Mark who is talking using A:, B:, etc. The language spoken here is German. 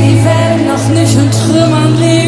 A: die Welt noch nicht in Trümmern liegt.